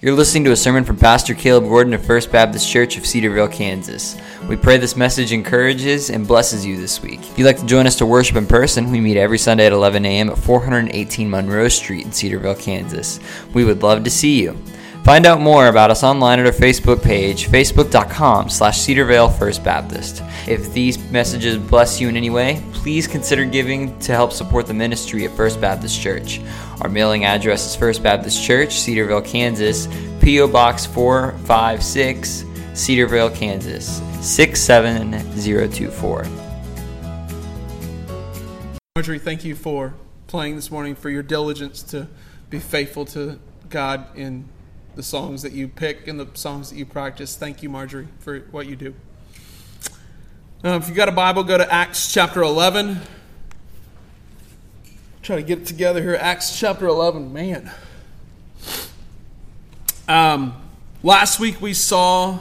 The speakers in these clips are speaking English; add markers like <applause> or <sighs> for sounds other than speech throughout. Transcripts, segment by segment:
You're listening to a sermon from Pastor Caleb Gordon of First Baptist Church of Cedar Vale, Kansas. We pray this message encourages and blesses you this week. If you'd like to join us to worship in person, we meet every Sunday at 11 a.m. at 418 Monroe Street in Cedar Vale, Kansas. We would love to see you. Find out more about us online at our Facebook page, facebook.com slash Cedarvale First Baptist. If these messages bless you in any way, please consider giving to help support the ministry at First Baptist Church. Our mailing address is First Baptist Church, Cedar Vale, Kansas, P.O. Box 456, Cedar Vale, Kansas 67024. Marjorie, thank you for playing this morning, for your diligence to be faithful to God in the songs that you pick and the songs that you practice. Thank you, Marjorie, for what you do. Uh, if you got a Bible, go to Acts chapter 11 try to get it together here. Acts chapter 11. Man. Um, last week we saw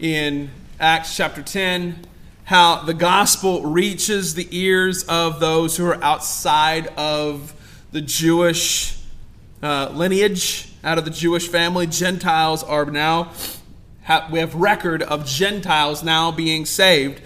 in Acts chapter 10 how the gospel reaches the ears of those who are outside of the Jewish uh, lineage, out of the Jewish family. Gentiles are now, we have record of Gentiles now being saved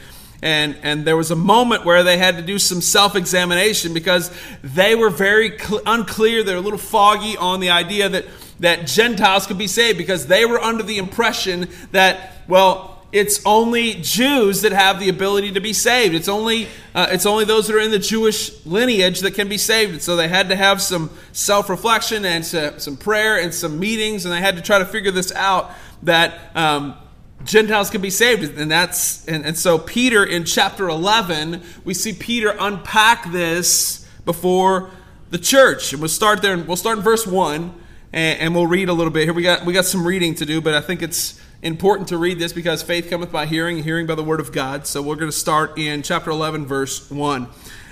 and, and there was a moment where they had to do some self examination because they were very cl- unclear. They were a little foggy on the idea that, that Gentiles could be saved because they were under the impression that, well, it's only Jews that have the ability to be saved. It's only, uh, it's only those that are in the Jewish lineage that can be saved. And so they had to have some self reflection and some prayer and some meetings, and they had to try to figure this out that um, Gentiles can be saved. And that's and, and so Peter in chapter 11, we see Peter unpack this before the church. And we'll start there and we'll start in verse 1 and, and we'll read a little bit. Here we got we got some reading to do, but I think it's important to read this because faith cometh by hearing hearing by the word of God. So we're going to start in chapter 11 verse 1.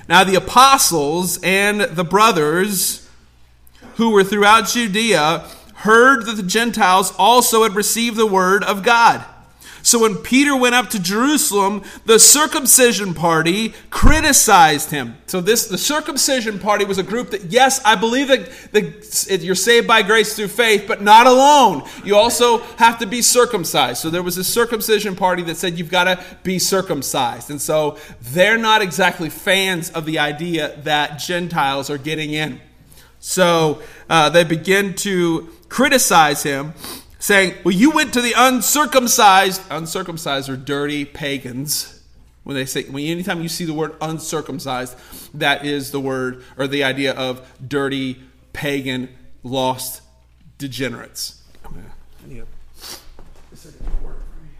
Now the apostles and the brothers who were throughout Judea heard that the Gentiles also had received the word of God. So when Peter went up to Jerusalem, the circumcision party criticized him. So this the circumcision party was a group that yes, I believe that, that you're saved by grace through faith, but not alone. You also have to be circumcised. So there was a circumcision party that said you've got to be circumcised. And so they're not exactly fans of the idea that Gentiles are getting in. So uh, they begin to criticize him saying, Well, you went to the uncircumcised. Uncircumcised are dirty pagans. When they say, when anytime you see the word uncircumcised, that is the word or the idea of dirty, pagan, lost degenerates. I need a, this work for me.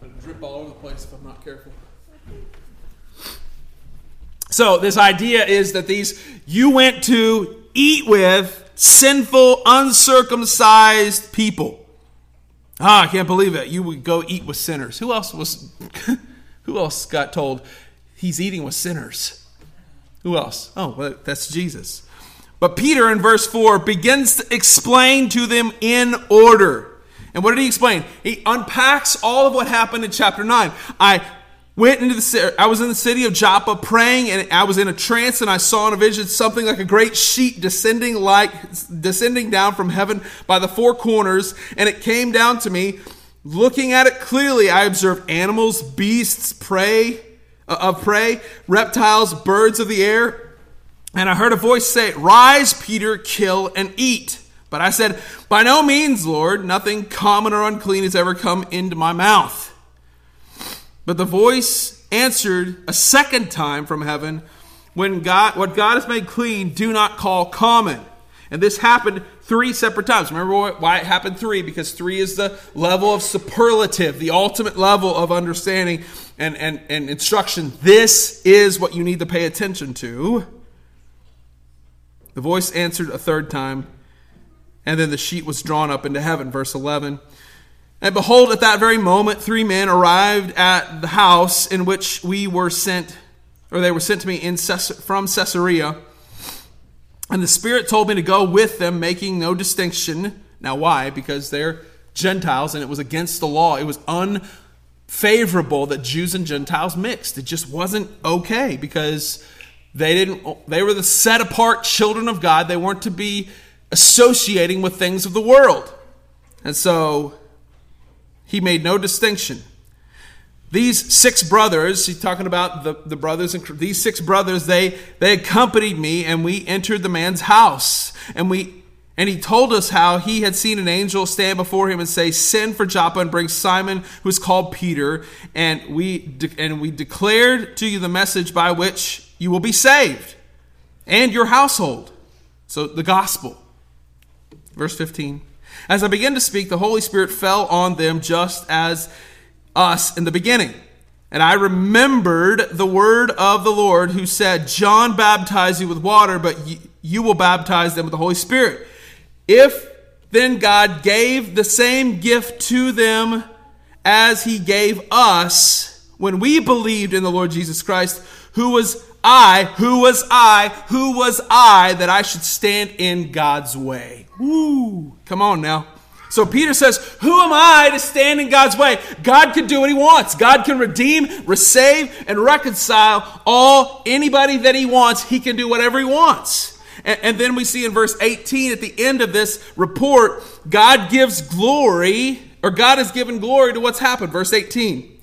Going <sighs> to drip all over the place if I'm not careful. So, this idea is that these, you went to eat with sinful, uncircumcised people. Ah, I can't believe it. You would go eat with sinners. Who else was <laughs> who else got told he's eating with sinners? Who else? Oh, well, that's Jesus. But Peter in verse 4 begins to explain to them in order. And what did he explain? He unpacks all of what happened in chapter 9. I went into the I was in the city of Joppa praying and I was in a trance and I saw in a vision something like a great sheet descending like descending down from heaven by the four corners and it came down to me. Looking at it clearly I observed animals beasts prey uh, of prey reptiles birds of the air and I heard a voice say rise Peter kill and eat. But I said by no means Lord. Nothing common or unclean has ever come into my mouth but the voice answered a second time from heaven, when God, what God has made clean, do not call common. And this happened three separate times. Remember why it happened three? Because three is the level of superlative, the ultimate level of understanding and, and, and instruction. This is what you need to pay attention to. The voice answered a third time, and then the sheet was drawn up into heaven. Verse 11. And behold, at that very moment, three men arrived at the house in which we were sent, or they were sent to me in from Caesarea. And the Spirit told me to go with them, making no distinction. Now, why? Because they're Gentiles, and it was against the law. It was unfavorable that Jews and Gentiles mixed. It just wasn't okay because They didn't they were the set apart children of God. They weren't to be associating with things of the world. And so he made no distinction. These six brothers, he's talking about the, the brothers, and these six brothers, they, they accompanied me and we entered the man's house. And we and he told us how he had seen an angel stand before him and say, Send for Joppa and bring Simon, who is called Peter. And we, de- and we declared to you the message by which you will be saved and your household. So the gospel. Verse 15. As I began to speak, the Holy Spirit fell on them just as us in the beginning. And I remembered the word of the Lord who said, John baptized you with water, but you will baptize them with the Holy Spirit. If then God gave the same gift to them as he gave us when we believed in the Lord Jesus Christ, who was I, who was I, who was I that I should stand in God's way? Woo! Come on now. So Peter says, Who am I to stand in God's way? God can do what he wants. God can redeem, receive, and reconcile all anybody that he wants. He can do whatever he wants. And, and then we see in verse 18 at the end of this report, God gives glory, or God has given glory to what's happened. Verse 18.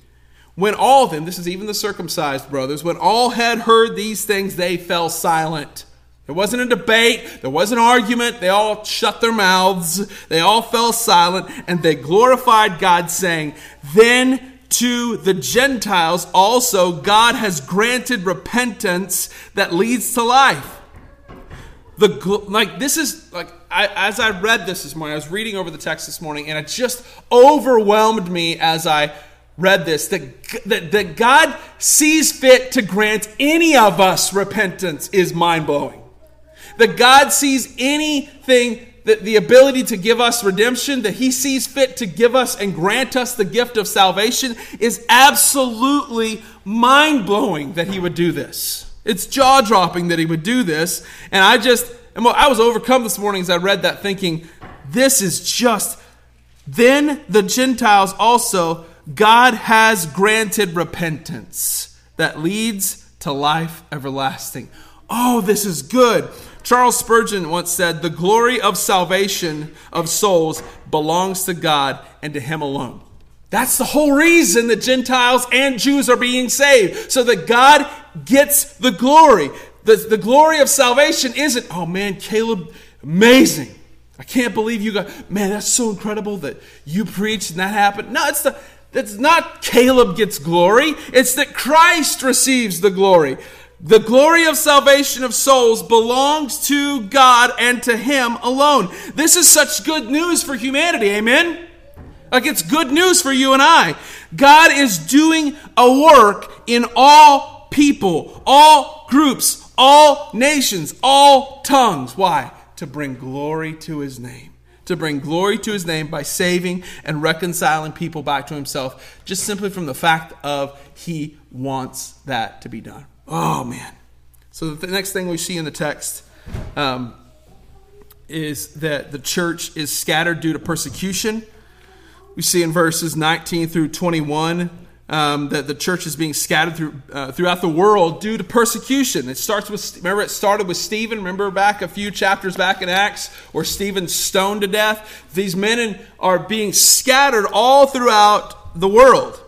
When all of them, this is even the circumcised brothers, when all had heard these things, they fell silent. There wasn't a debate, there was an argument. They all shut their mouths, they all fell silent, and they glorified God, saying, Then to the Gentiles also God has granted repentance that leads to life. The like this is like I, as I read this this morning, I was reading over the text this morning, and it just overwhelmed me as I read this that, that, that God sees fit to grant any of us repentance is mind blowing that God sees anything that the ability to give us redemption, that He sees fit to give us and grant us the gift of salvation, is absolutely mind blowing that He would do this. It's jaw dropping that He would do this. And I just, I was overcome this morning as I read that, thinking, this is just. Then the Gentiles also, God has granted repentance that leads to life everlasting. Oh, this is good. Charles Spurgeon once said, The glory of salvation of souls belongs to God and to Him alone. That's the whole reason that Gentiles and Jews are being saved, so that God gets the glory. The, the glory of salvation isn't, oh man, Caleb, amazing. I can't believe you got, man, that's so incredible that you preached and that happened. No, it's the, that's not Caleb gets glory. It's that Christ receives the glory. The glory of salvation of souls belongs to God and to Him alone. This is such good news for humanity. Amen? Like it's good news for you and I. God is doing a work in all people, all groups, all nations, all tongues. Why? To bring glory to His name. To bring glory to His name by saving and reconciling people back to Himself, just simply from the fact of He wants that to be done. Oh, man. So the next thing we see in the text um, is that the church is scattered due to persecution. We see in verses 19 through 21 um, that the church is being scattered through, uh, throughout the world due to persecution. It starts with, remember, it started with Stephen. Remember back a few chapters back in Acts where Stephen's stoned to death? These men are being scattered all throughout the world.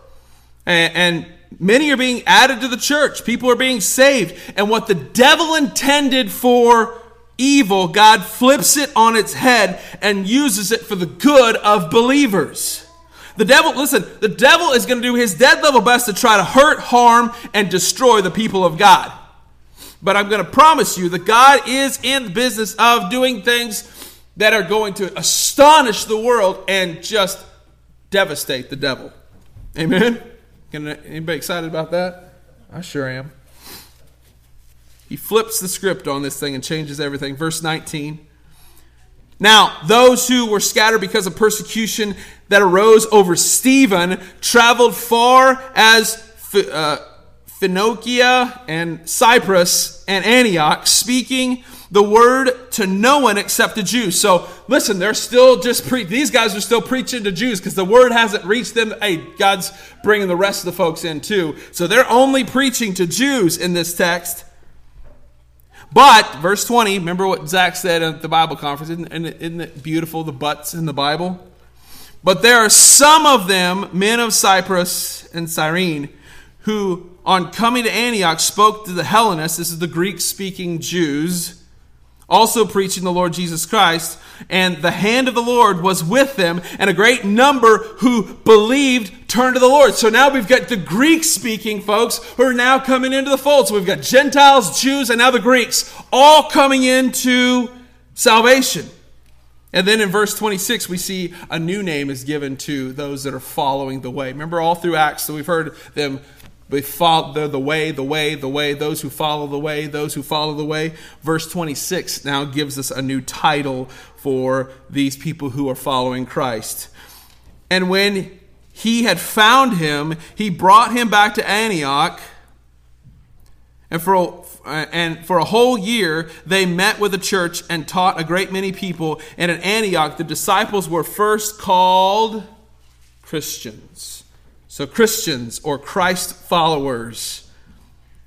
And, and Many are being added to the church. People are being saved. And what the devil intended for evil, God flips it on its head and uses it for the good of believers. The devil, listen, the devil is going to do his dead level best to try to hurt, harm, and destroy the people of God. But I'm going to promise you that God is in the business of doing things that are going to astonish the world and just devastate the devil. Amen? Anybody excited about that? I sure am. He flips the script on this thing and changes everything. Verse 19. Now, those who were scattered because of persecution that arose over Stephen traveled far as uh, Phoenicia and Cyprus and Antioch, speaking the word to no one except the Jews. So listen, they're still just pre- these guys are still preaching to Jews because the word hasn't reached them. Hey, God's bringing the rest of the folks in too. So they're only preaching to Jews in this text. But, verse 20, remember what Zach said at the Bible conference? Isn't, isn't it beautiful, the buts in the Bible? But there are some of them, men of Cyprus and Cyrene, who, on coming to Antioch, spoke to the Hellenists, this is the Greek speaking Jews, also preaching the Lord Jesus Christ. And the hand of the Lord was with them, and a great number who believed turned to the Lord. So now we've got the Greek speaking folks who are now coming into the fold. So we've got Gentiles, Jews, and now the Greeks all coming into salvation. And then in verse 26, we see a new name is given to those that are following the way. Remember, all through Acts, so we've heard them the way, the way, the way, those who follow the way, those who follow the way. Verse 26 now gives us a new title for these people who are following Christ. And when he had found him, he brought him back to Antioch. And for, a, and for a whole year, they met with the church and taught a great many people. And at Antioch, the disciples were first called Christians. So, Christians or Christ followers.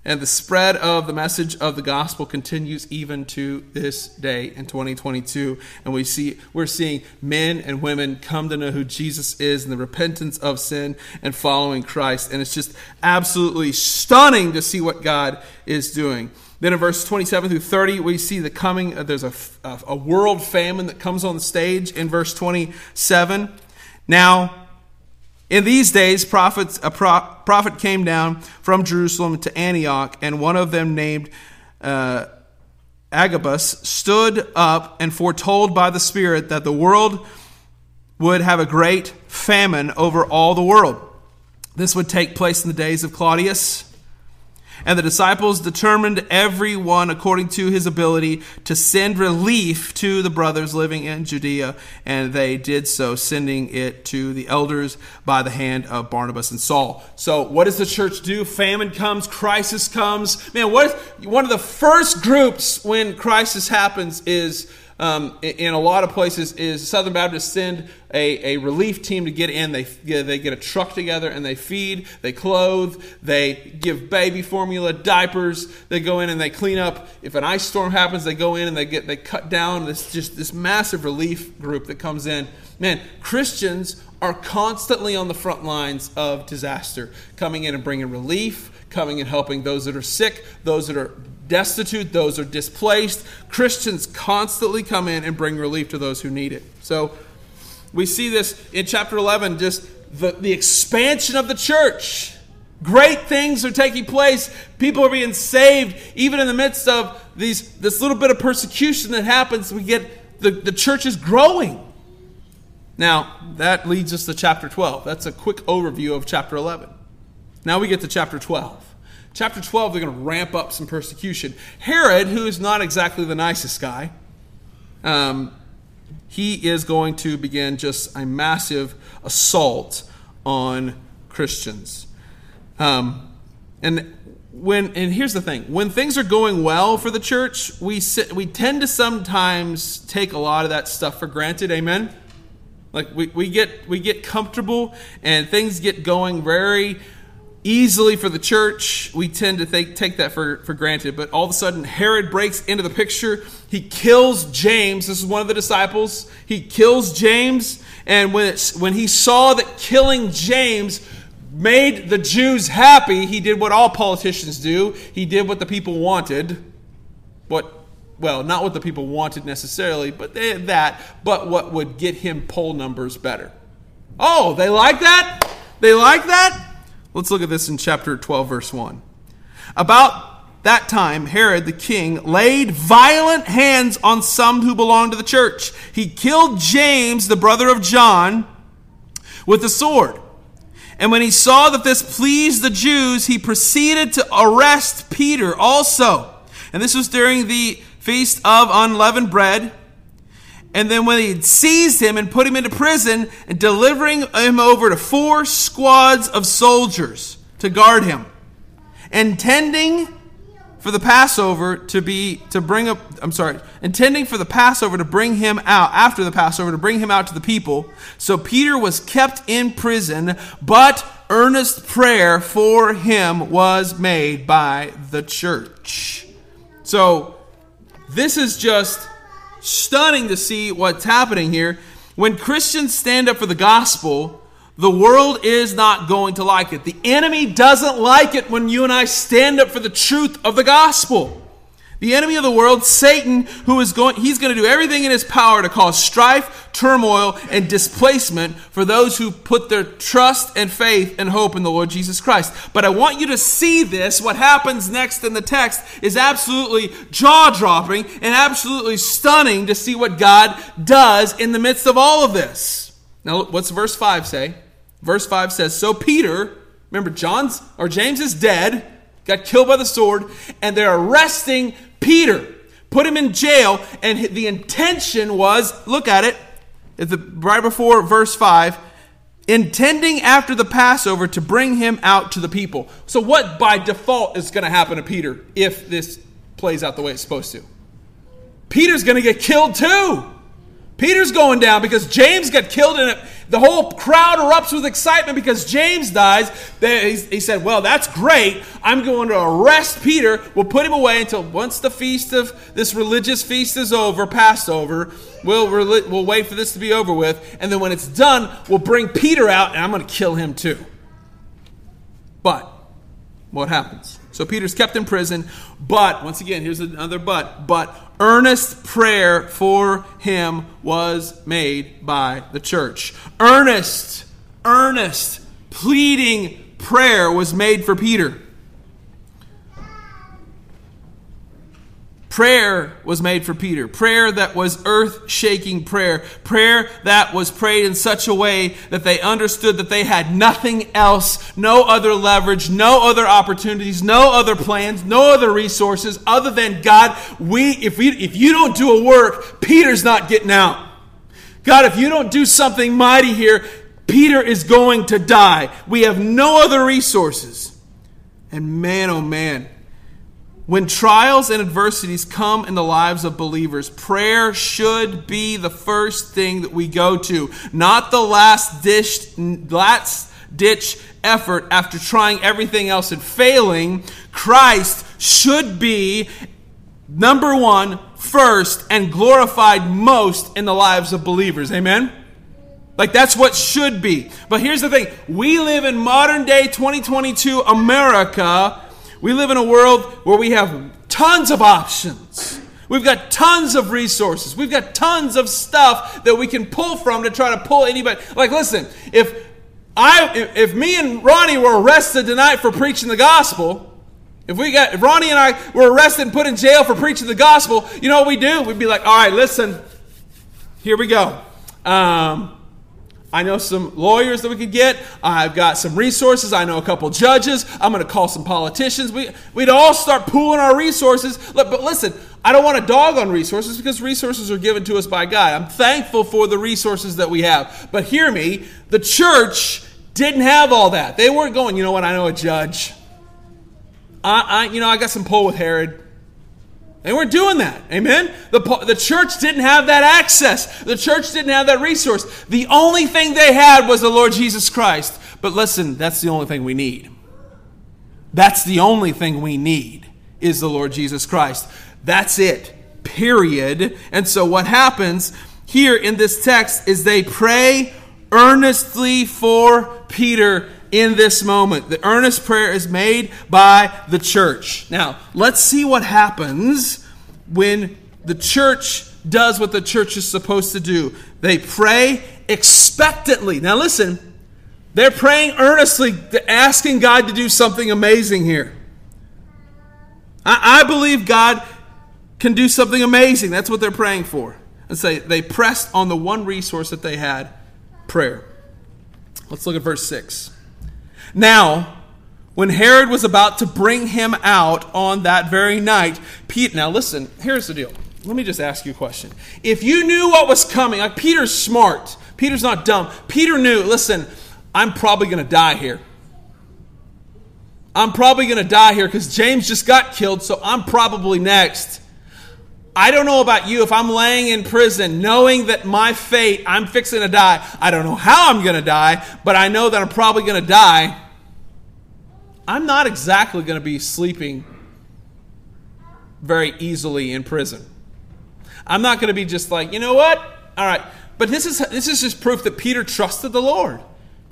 And the spread of the message of the gospel continues even to this day in 2022. And we see, we're seeing men and women come to know who Jesus is and the repentance of sin and following Christ. And it's just absolutely stunning to see what God is doing. Then in verse 27 through 30, we see the coming, uh, there's a, a world famine that comes on the stage in verse 27. Now, in these days, prophets, a pro, prophet came down from Jerusalem to Antioch, and one of them, named uh, Agabus, stood up and foretold by the Spirit that the world would have a great famine over all the world. This would take place in the days of Claudius. And the disciples determined every one according to his ability to send relief to the brothers living in Judea. And they did so, sending it to the elders by the hand of Barnabas and Saul. So, what does the church do? Famine comes, crisis comes. Man, what is, one of the first groups when crisis happens is um, in a lot of places is Southern Baptists send a, a relief team to get in. They, they get a truck together and they feed, they clothe, they give baby formula, diapers. They go in and they clean up. If an ice storm happens, they go in and they get they cut down this just this massive relief group that comes in. Man, Christians are constantly on the front lines of disaster, coming in and bringing relief, coming and helping those that are sick, those that are destitute, those are displaced. Christians constantly come in and bring relief to those who need it. So we see this in chapter 11, just the, the expansion of the church. Great things are taking place. People are being saved, even in the midst of these, this little bit of persecution that happens. We get the, the church is growing. Now, that leads us to chapter 12. That's a quick overview of chapter 11. Now we get to chapter 12. Chapter 12, they're going to ramp up some persecution. Herod, who is not exactly the nicest guy, um, he is going to begin just a massive assault on Christians. Um, and when and here's the thing when things are going well for the church we sit, we tend to sometimes take a lot of that stuff for granted amen like we, we get we get comfortable and things get going very easily for the church. We tend to think, take that for, for granted. But all of a sudden, Herod breaks into the picture. He kills James. This is one of the disciples. He kills James. And when, when he saw that killing James made the Jews happy, he did what all politicians do. He did what the people wanted. What, well, not what the people wanted necessarily, but they, that, but what would get him poll numbers better. Oh, they like that? They like that? Let's look at this in chapter 12, verse 1. About that time, Herod the king laid violent hands on some who belonged to the church. He killed James, the brother of John, with a sword. And when he saw that this pleased the Jews, he proceeded to arrest Peter also. And this was during the feast of unleavened bread. And then when he had seized him and put him into prison, and delivering him over to four squads of soldiers to guard him, intending for the Passover to be to bring up I'm sorry, intending for the Passover to bring him out after the Passover to bring him out to the people. So Peter was kept in prison, but earnest prayer for him was made by the church. So this is just stunning to see what's happening here. When Christians stand up for the gospel, the world is not going to like it. The enemy doesn't like it when you and I stand up for the truth of the gospel. The enemy of the world, Satan, who is going, he's going to do everything in his power to cause strife, turmoil, and displacement for those who put their trust and faith and hope in the Lord Jesus Christ. But I want you to see this. What happens next in the text is absolutely jaw dropping and absolutely stunning to see what God does in the midst of all of this. Now, what's verse 5 say? Verse 5 says, So Peter, remember, John's or James is dead got killed by the sword, and they're arresting Peter, put him in jail, and the intention was look at it, the, right before verse 5 intending after the Passover to bring him out to the people. So, what by default is going to happen to Peter if this plays out the way it's supposed to? Peter's going to get killed too. Peter's going down because James got killed in it. The whole crowd erupts with excitement because James dies. He said, Well, that's great. I'm going to arrest Peter. We'll put him away until once the feast of this religious feast is over, Passover. We'll, we'll wait for this to be over with. And then when it's done, we'll bring Peter out and I'm going to kill him too. But what happens? So Peter's kept in prison, but once again, here's another but. But earnest prayer for him was made by the church. Earnest, earnest, pleading prayer was made for Peter. Prayer was made for Peter. Prayer that was earth shaking prayer. Prayer that was prayed in such a way that they understood that they had nothing else, no other leverage, no other opportunities, no other plans, no other resources other than God, we, if, we, if you don't do a work, Peter's not getting out. God, if you don't do something mighty here, Peter is going to die. We have no other resources. And man, oh man, when trials and adversities come in the lives of believers, prayer should be the first thing that we go to, not the last dish, last ditch effort after trying everything else and failing. Christ should be number one, first, and glorified most in the lives of believers. Amen? Like that's what should be. But here's the thing we live in modern day 2022 America we live in a world where we have tons of options. We've got tons of resources. We've got tons of stuff that we can pull from to try to pull anybody. Like, listen, if I, if me and Ronnie were arrested tonight for preaching the gospel, if we got, if Ronnie and I were arrested and put in jail for preaching the gospel, you know what we do? We'd be like, all right, listen, here we go. Um, I know some lawyers that we could get. I've got some resources. I know a couple judges. I'm going to call some politicians. We, we'd all start pooling our resources. But listen, I don't want to dog on resources because resources are given to us by God. I'm thankful for the resources that we have. But hear me, the church didn't have all that. They weren't going, you know what, I know a judge. I, I you know, I got some pull with Herod. They weren't doing that. Amen? The, the church didn't have that access. The church didn't have that resource. The only thing they had was the Lord Jesus Christ. But listen, that's the only thing we need. That's the only thing we need is the Lord Jesus Christ. That's it. Period. And so what happens here in this text is they pray earnestly for Peter in this moment. The earnest prayer is made by the church. Now, let's see what happens when the church does what the church is supposed to do. They pray expectantly. Now, listen, they're praying earnestly, asking God to do something amazing here. I, I believe God can do something amazing. That's what they're praying for. And say they pressed on the one resource that they had prayer. Let's look at verse 6. Now, when Herod was about to bring him out on that very night, Pete, now listen, here's the deal. Let me just ask you a question. If you knew what was coming, like Peter's smart, Peter's not dumb. Peter knew, listen, I'm probably going to die here. I'm probably going to die here because James just got killed, so I'm probably next. I don't know about you if I'm laying in prison knowing that my fate, I'm fixing to die. I don't know how I'm going to die, but I know that I'm probably going to die. I'm not exactly going to be sleeping very easily in prison. I'm not going to be just like, you know what? All right. But this is, this is just proof that Peter trusted the Lord.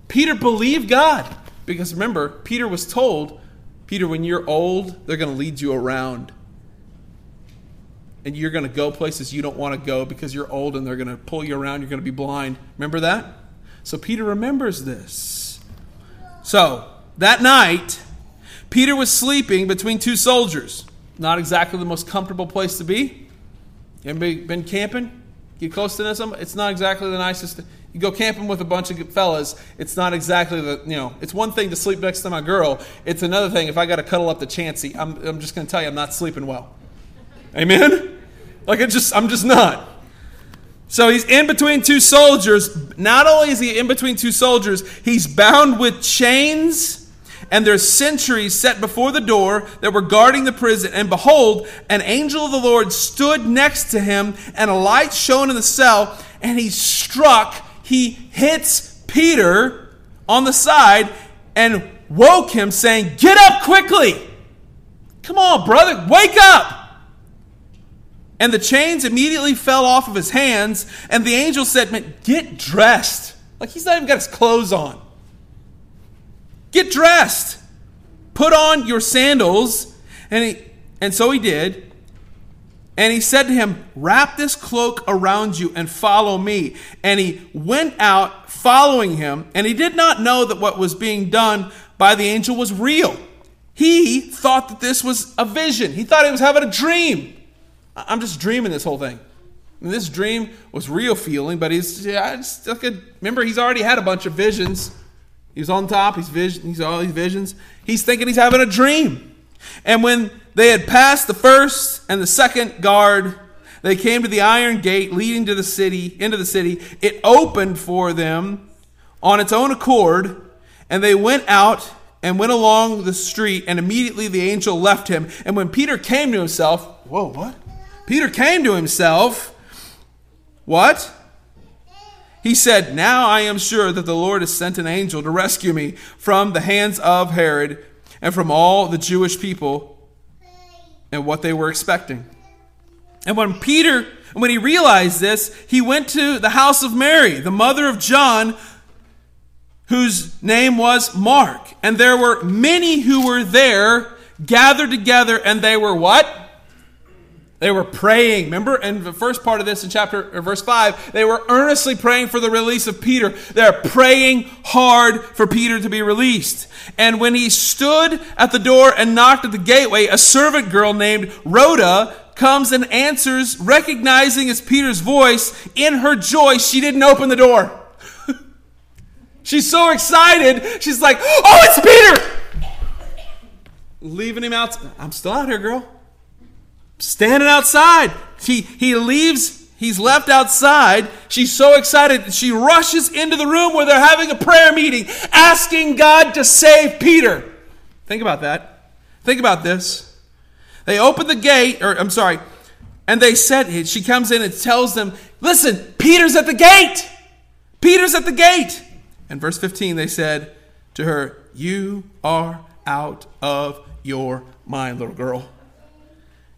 Peter believed God. Because remember, Peter was told, Peter, when you're old, they're going to lead you around. And you're going to go places you don't want to go because you're old and they're going to pull you around. You're going to be blind. Remember that? So Peter remembers this. So that night, Peter was sleeping between two soldiers. Not exactly the most comfortable place to be. Anybody been camping? Get close to some. It's not exactly the nicest. You go camping with a bunch of fellas. It's not exactly the you know. It's one thing to sleep next to my girl. It's another thing if I got to cuddle up to Chancey. I'm I'm just going to tell you I'm not sleeping well. Amen. Like it just I'm just not. So he's in between two soldiers. Not only is he in between two soldiers, he's bound with chains and there's sentries set before the door that were guarding the prison. And behold, an angel of the Lord stood next to him, and a light shone in the cell, and he struck, he hits Peter on the side and woke him, saying, Get up quickly! Come on, brother, wake up! And the chains immediately fell off of his hands, and the angel said, Man, Get dressed. Like he's not even got his clothes on. Get dressed. Put on your sandals. And, he, and so he did. And he said to him, Wrap this cloak around you and follow me. And he went out following him. And he did not know that what was being done by the angel was real. He thought that this was a vision, he thought he was having a dream. I'm just dreaming this whole thing. And this dream was real feeling, but he's yeah, just like a, remember he's already had a bunch of visions. He's on top. He's vision. He's all these visions. He's thinking he's having a dream. And when they had passed the first and the second guard, they came to the iron gate leading to the city, into the city. It opened for them on its own accord, and they went out and went along the street, and immediately the angel left him. And when Peter came to himself, whoa, what? Peter came to himself, what? He said, Now I am sure that the Lord has sent an angel to rescue me from the hands of Herod and from all the Jewish people and what they were expecting. And when Peter, when he realized this, he went to the house of Mary, the mother of John, whose name was Mark. And there were many who were there gathered together, and they were what? They were praying. Remember in the first part of this in chapter or verse 5, they were earnestly praying for the release of Peter. They're praying hard for Peter to be released. And when he stood at the door and knocked at the gateway, a servant girl named Rhoda comes and answers, recognizing it's Peter's voice. In her joy, she didn't open the door. <laughs> She's so excited. She's like, "Oh, it's Peter!" Leaving him out. I'm still out here, girl standing outside. He, he leaves, he's left outside. She's so excited, she rushes into the room where they're having a prayer meeting, asking God to save Peter. Think about that. Think about this. They open the gate, or I'm sorry, and they said, she comes in and tells them, Listen, Peter's at the gate. Peter's at the gate. And verse 15, they said to her, You are out of your mind, little girl.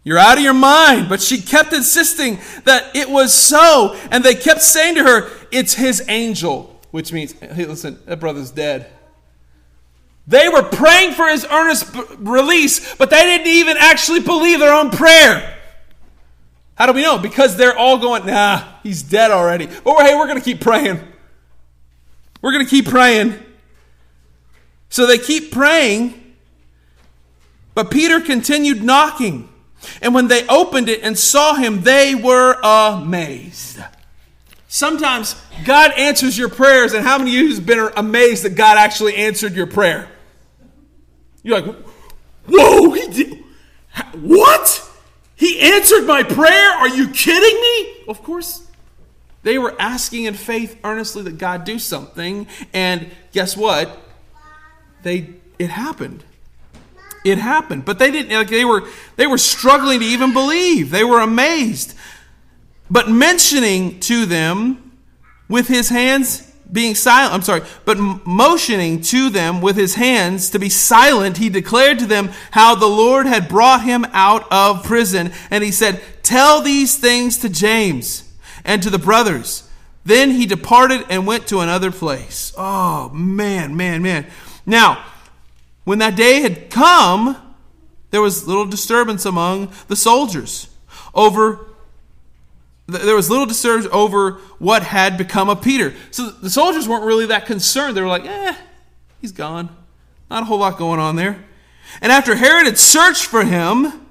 You're out of your mind. But she kept insisting that it was so. And they kept saying to her, It's his angel. Which means, hey, listen, that brother's dead. They were praying for his earnest release, but they didn't even actually believe their own prayer. How do we know? Because they're all going, nah, he's dead already. But hey, we're going to keep praying. We're going to keep praying. So they keep praying, but Peter continued knocking. And when they opened it and saw him, they were amazed. Sometimes God answers your prayers, and how many of you have been amazed that God actually answered your prayer? You're like, whoa, he did. What? He answered my prayer? Are you kidding me? Of course. They were asking in faith earnestly that God do something, and guess what? They it happened it happened. But they didn't like they were they were struggling to even believe. They were amazed. But mentioning to them with his hands being silent, I'm sorry, but motioning to them with his hands to be silent, he declared to them how the Lord had brought him out of prison. And he said, Tell these things to James and to the brothers. Then he departed and went to another place. Oh, man, man, man. Now, when that day had come, there was little disturbance among the soldiers over there was little disturbance over what had become of Peter. So the soldiers weren't really that concerned. They were like, eh, he's gone. Not a whole lot going on there. And after Herod had searched for him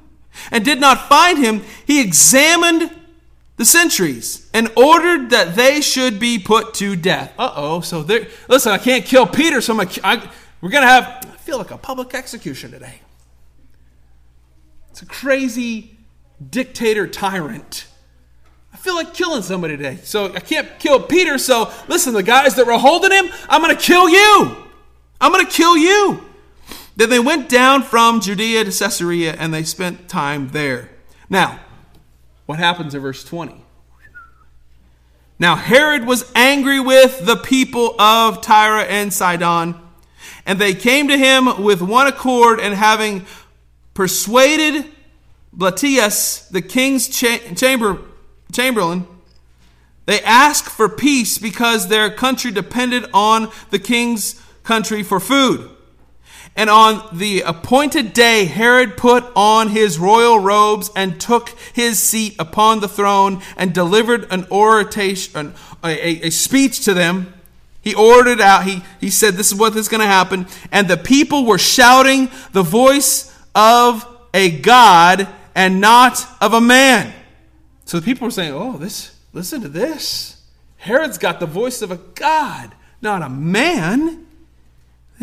and did not find him, he examined the sentries and ordered that they should be put to death. Uh oh. So there, listen, I can't kill Peter, so I'm I, we're going to have, feel like a public execution today. It's a crazy dictator tyrant I feel like killing somebody today. So I can't kill Peter. So listen, the guys that were holding him, I'm going to kill you. I'm going to kill you. Then they went down from Judea to Caesarea and they spent time there. Now, what happens in verse 20? Now, Herod was angry with the people of Tyre and Sidon, and they came to him with one accord, and having persuaded Blastus, the king's cha- chamber Chamberlain, they asked for peace because their country depended on the king's country for food. And on the appointed day, Herod put on his royal robes and took his seat upon the throne and delivered an oration, a, a, speech to them. He ordered out, he, he said, This is what is going to happen. And the people were shouting the voice of a God and not of a man. So the people were saying, oh, this, listen to this. Herod's got the voice of a God, not a man.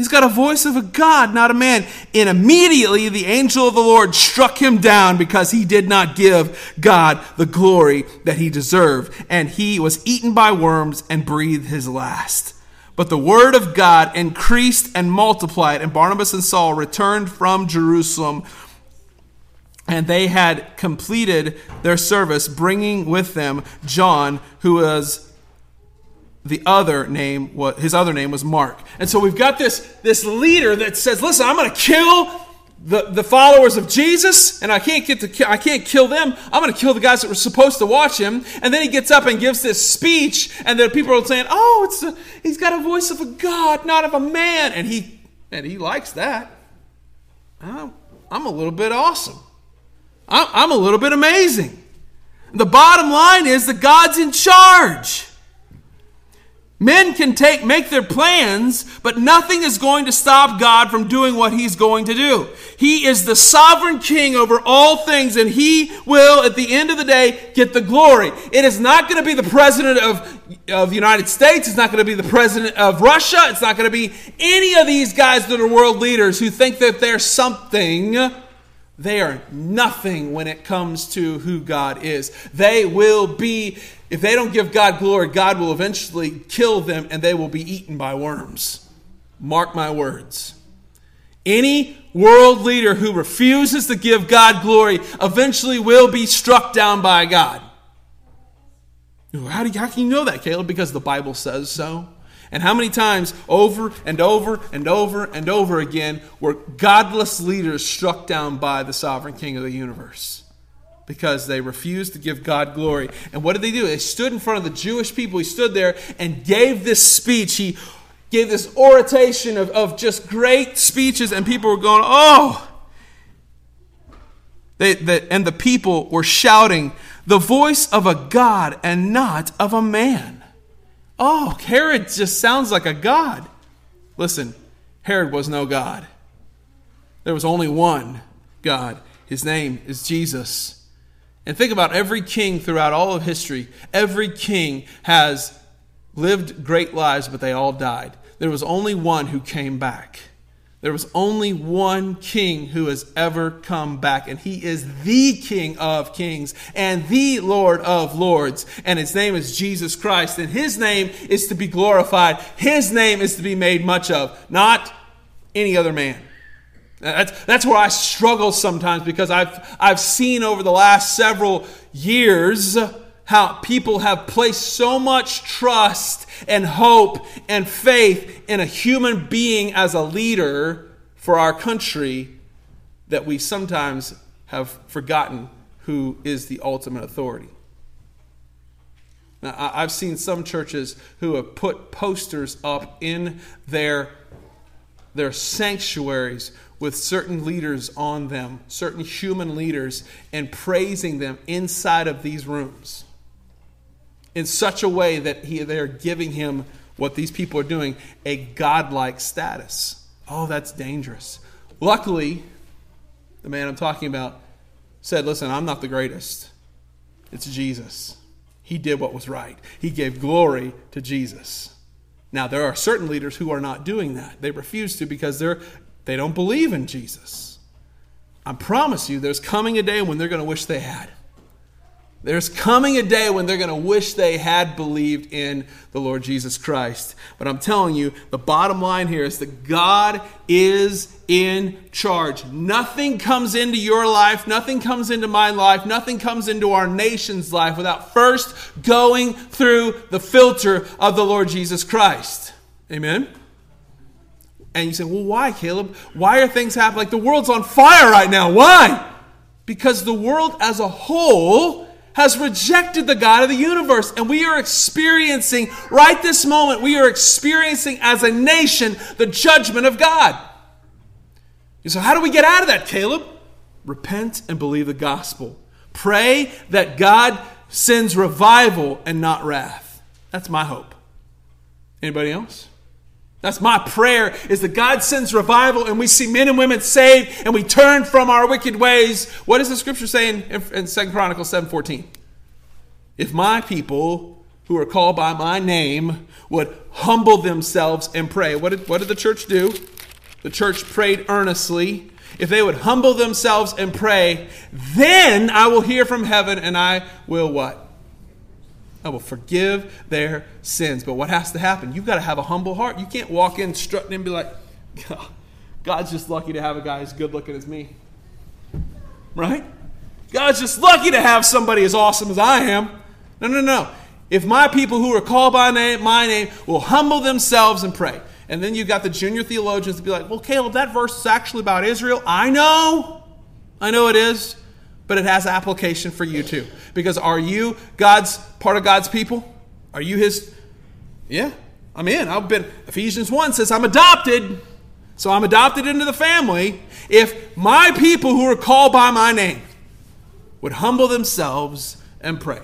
He's got a voice of a God, not a man. And immediately the angel of the Lord struck him down because he did not give God the glory that he deserved. And he was eaten by worms and breathed his last. But the word of God increased and multiplied, and Barnabas and Saul returned from Jerusalem and they had completed their service, bringing with them John, who was the other name. What his other name was Mark. And so we've got this this leader that says, "Listen, I'm going to kill." The, the followers of Jesus, and I can't get to I can't kill them. I'm going to kill the guys that were supposed to watch him. And then he gets up and gives this speech, and then people are saying, "Oh, it's a, he's got a voice of a God, not of a man," and he and he likes that. I'm a little bit awesome. I'm, I'm a little bit amazing. The bottom line is that God's in charge. Men can take make their plans, but nothing is going to stop God from doing what he's going to do. He is the sovereign king over all things and he will at the end of the day get the glory. It is not going to be the president of of the United States, it's not going to be the president of Russia, it's not going to be any of these guys that are world leaders who think that they're something they are nothing when it comes to who God is. They will be, if they don't give God glory, God will eventually kill them and they will be eaten by worms. Mark my words. Any world leader who refuses to give God glory eventually will be struck down by God. How, do you, how can you know that, Caleb? Because the Bible says so. And how many times over and over and over and over again were godless leaders struck down by the sovereign king of the universe? Because they refused to give God glory. And what did they do? They stood in front of the Jewish people. He stood there and gave this speech. He gave this oration of, of just great speeches, and people were going, Oh! They, they, and the people were shouting, The voice of a God and not of a man. Oh, Herod just sounds like a god. Listen, Herod was no god. There was only one God. His name is Jesus. And think about every king throughout all of history. Every king has lived great lives, but they all died. There was only one who came back. There was only one king who has ever come back, and he is the King of kings and the Lord of lords. And his name is Jesus Christ, and his name is to be glorified. His name is to be made much of, not any other man. That's, that's where I struggle sometimes because I've, I've seen over the last several years how people have placed so much trust and hope and faith in a human being as a leader for our country that we sometimes have forgotten who is the ultimate authority. Now, I've seen some churches who have put posters up in their, their sanctuaries with certain leaders on them, certain human leaders, and praising them inside of these rooms in such a way that he, they're giving him what these people are doing a godlike status. Oh, that's dangerous. Luckily, the man I'm talking about said, Listen, I'm not the greatest. It's Jesus. He did what was right, he gave glory to Jesus. Now, there are certain leaders who are not doing that. They refuse to because they're, they don't believe in Jesus. I promise you, there's coming a day when they're going to wish they had. There's coming a day when they're going to wish they had believed in the Lord Jesus Christ. But I'm telling you, the bottom line here is that God is in charge. Nothing comes into your life, nothing comes into my life, nothing comes into our nation's life without first going through the filter of the Lord Jesus Christ. Amen? And you say, well, why, Caleb? Why are things happening? Like the world's on fire right now. Why? Because the world as a whole has rejected the God of the universe. And we are experiencing, right this moment, we are experiencing as a nation the judgment of God. So, how do we get out of that, Caleb? Repent and believe the gospel. Pray that God sends revival and not wrath. That's my hope. Anybody else? That's my prayer is that God sends revival and we see men and women saved and we turn from our wicked ways. What does the scripture say in, in 2 Chronicles 7:14? If my people who are called by my name would humble themselves and pray. What did, what did the church do? The church prayed earnestly. If they would humble themselves and pray, then I will hear from heaven and I will what? I will forgive their sins. But what has to happen? You've got to have a humble heart. You can't walk in strutting and be like, God's just lucky to have a guy as good looking as me. Right? God's just lucky to have somebody as awesome as I am. No, no, no. If my people who are called by name, my name will humble themselves and pray. And then you've got the junior theologians to be like, well, Caleb, that verse is actually about Israel. I know. I know it is but it has application for you too. Because are you God's part of God's people? Are you his Yeah, I'm in. I've been Ephesians 1 says I'm adopted. So I'm adopted into the family. If my people who are called by my name would humble themselves and pray.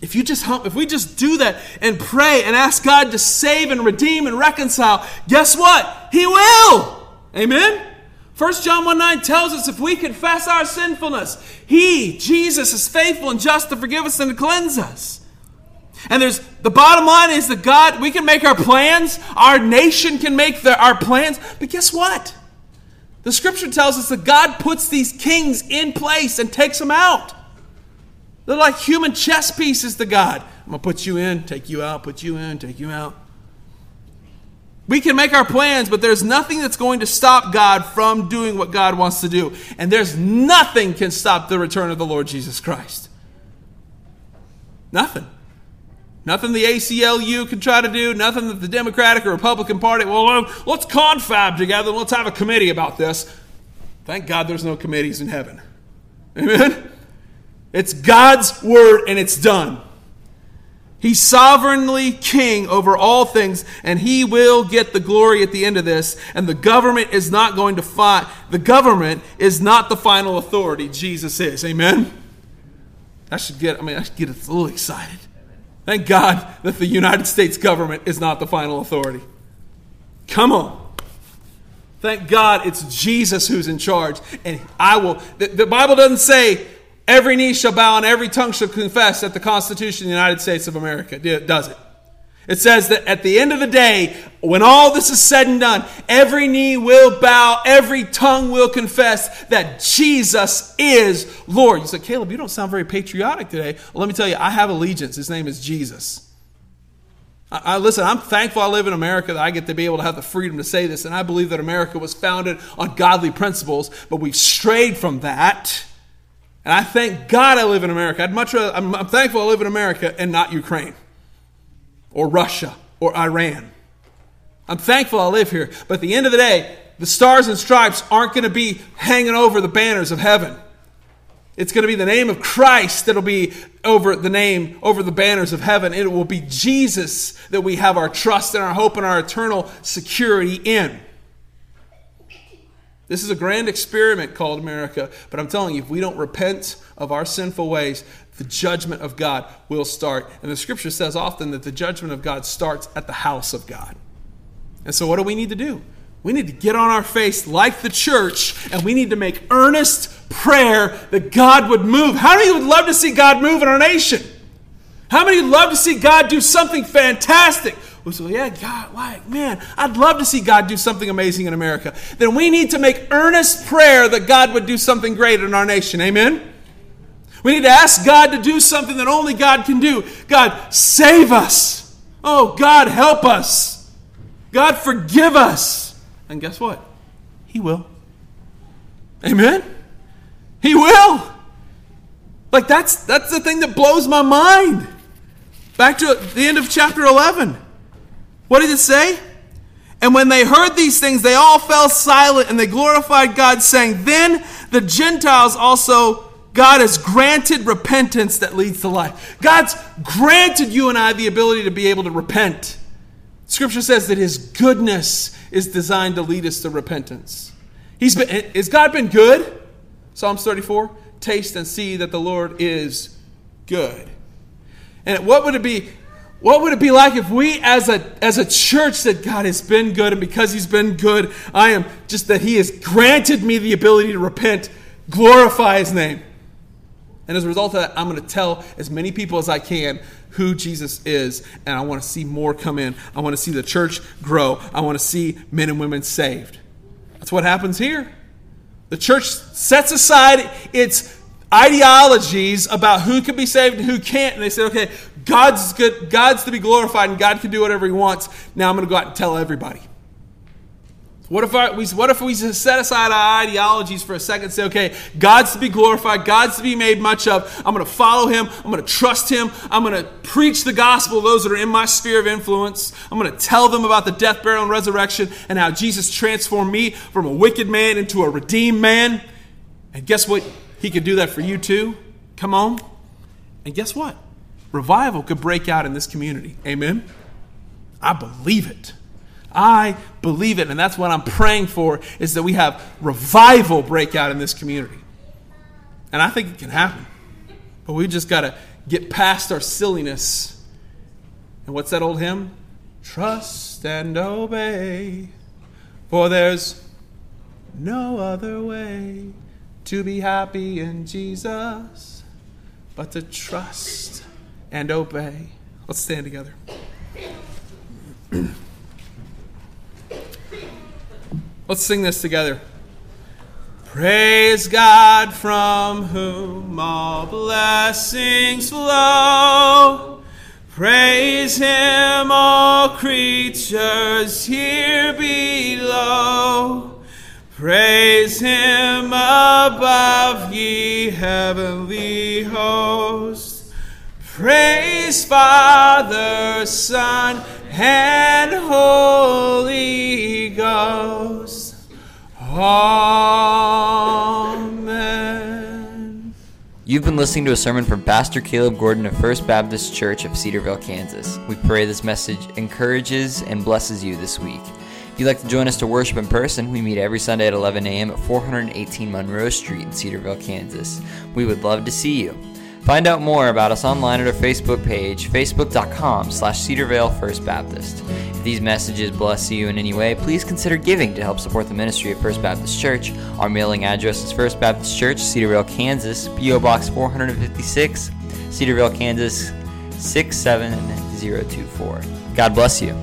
If you just hum, if we just do that and pray and ask God to save and redeem and reconcile, guess what? He will. Amen. 1 John 1 9 tells us if we confess our sinfulness, He, Jesus, is faithful and just to forgive us and to cleanse us. And there's the bottom line is that God, we can make our plans, our nation can make our plans, but guess what? The scripture tells us that God puts these kings in place and takes them out. They're like human chess pieces to God. I'm going to put you in, take you out, put you in, take you out. We can make our plans, but there's nothing that's going to stop God from doing what God wants to do. And there's nothing can stop the return of the Lord Jesus Christ. Nothing. Nothing the ACLU can try to do, nothing that the Democratic or Republican Party, well, um, let's confab together and let's have a committee about this. Thank God there's no committees in heaven. Amen? It's God's word and it's done. He's sovereignly king over all things, and he will get the glory at the end of this. And the government is not going to fight. The government is not the final authority. Jesus is. Amen? I should get, I mean, I should get a little excited. Thank God that the United States government is not the final authority. Come on. Thank God it's Jesus who's in charge. And I will, the, the Bible doesn't say Every knee shall bow and every tongue shall confess that the Constitution of the United States of America does it. It says that at the end of the day, when all this is said and done, every knee will bow, every tongue will confess that Jesus is Lord. You say, Caleb, you don't sound very patriotic today. Well, let me tell you, I have allegiance. His name is Jesus. I, I, listen, I'm thankful I live in America that I get to be able to have the freedom to say this, and I believe that America was founded on godly principles, but we've strayed from that And I thank God I live in America. I'd much rather, I'm, I'm thankful I live in America and not Ukraine or Russia or Iran. I'm thankful I live here. But at the end of the day, the stars and stripes aren't going to be hanging over the banners of heaven. It's going to be the name of Christ that'll be over the name, over the banners of heaven. It will be Jesus that we have our trust and our hope and our eternal security in. This is a grand experiment called America, but I'm telling you, if we don't repent of our sinful ways, the judgment of God will start. And the scripture says often that the judgment of God starts at the house of God. And so, what do we need to do? We need to get on our face like the church, and we need to make earnest prayer that God would move. How many would love to see God move in our nation? How many would love to see God do something fantastic? We say, yeah, God, like, man, I'd love to see God do something amazing in America. Then we need to make earnest prayer that God would do something great in our nation. Amen? We need to ask God to do something that only God can do. God, save us. Oh, God, help us. God, forgive us. And guess what? He will. Amen? He will. Like that's that's the thing that blows my mind. Back to the end of chapter 11. What did it say? And when they heard these things, they all fell silent and they glorified God, saying, Then the Gentiles also, God has granted repentance that leads to life. God's granted you and I the ability to be able to repent. Scripture says that His goodness is designed to lead us to repentance. He's been, has God been good? Psalms 34 Taste and see that the Lord is good. And what would it be? What would it be like if we as a as a church said God has been good and because he's been good I am just that he has granted me the ability to repent glorify his name. And as a result of that I'm going to tell as many people as I can who Jesus is and I want to see more come in. I want to see the church grow. I want to see men and women saved. That's what happens here. The church sets aside its ideologies about who can be saved and who can't. And they say, okay, God's good, God's to be glorified and God can do whatever he wants. Now I'm going to go out and tell everybody. What if, I, we, what if we set aside our ideologies for a second and say, okay, God's to be glorified, God's to be made much of. I'm going to follow him. I'm going to trust him. I'm going to preach the gospel to those that are in my sphere of influence. I'm going to tell them about the death, burial, and resurrection and how Jesus transformed me from a wicked man into a redeemed man. And guess what? He could do that for you too. Come on. And guess what? Revival could break out in this community. Amen? I believe it. I believe it. And that's what I'm praying for is that we have revival break out in this community. And I think it can happen. But we just got to get past our silliness. And what's that old hymn? Trust and obey, for there's no other way to be happy in Jesus but to trust and obey. Let's stand together. <clears throat> Let's sing this together. Praise God from whom all blessings flow. Praise Him, all creatures here below. Praise Him above, ye heavenly hosts. Praise Father, Son, and Holy Ghost. Amen. You've been listening to a sermon from Pastor Caleb Gordon of First Baptist Church of Cedar Vale, Kansas. We pray this message encourages and blesses you this week. If you'd like to join us to worship in person, we meet every Sunday at 11 a.m. at 418 Monroe Street in Cedar Vale, Kansas. We would love to see you. Find out more about us online at our Facebook page, facebook.com slash Cedarvale First Baptist. If these messages bless you in any way, please consider giving to help support the ministry of First Baptist Church. Our mailing address is First Baptist Church, Cedar Vale, Kansas, P.O. Box 456, Cedar Vale, Kansas 67024. God bless you.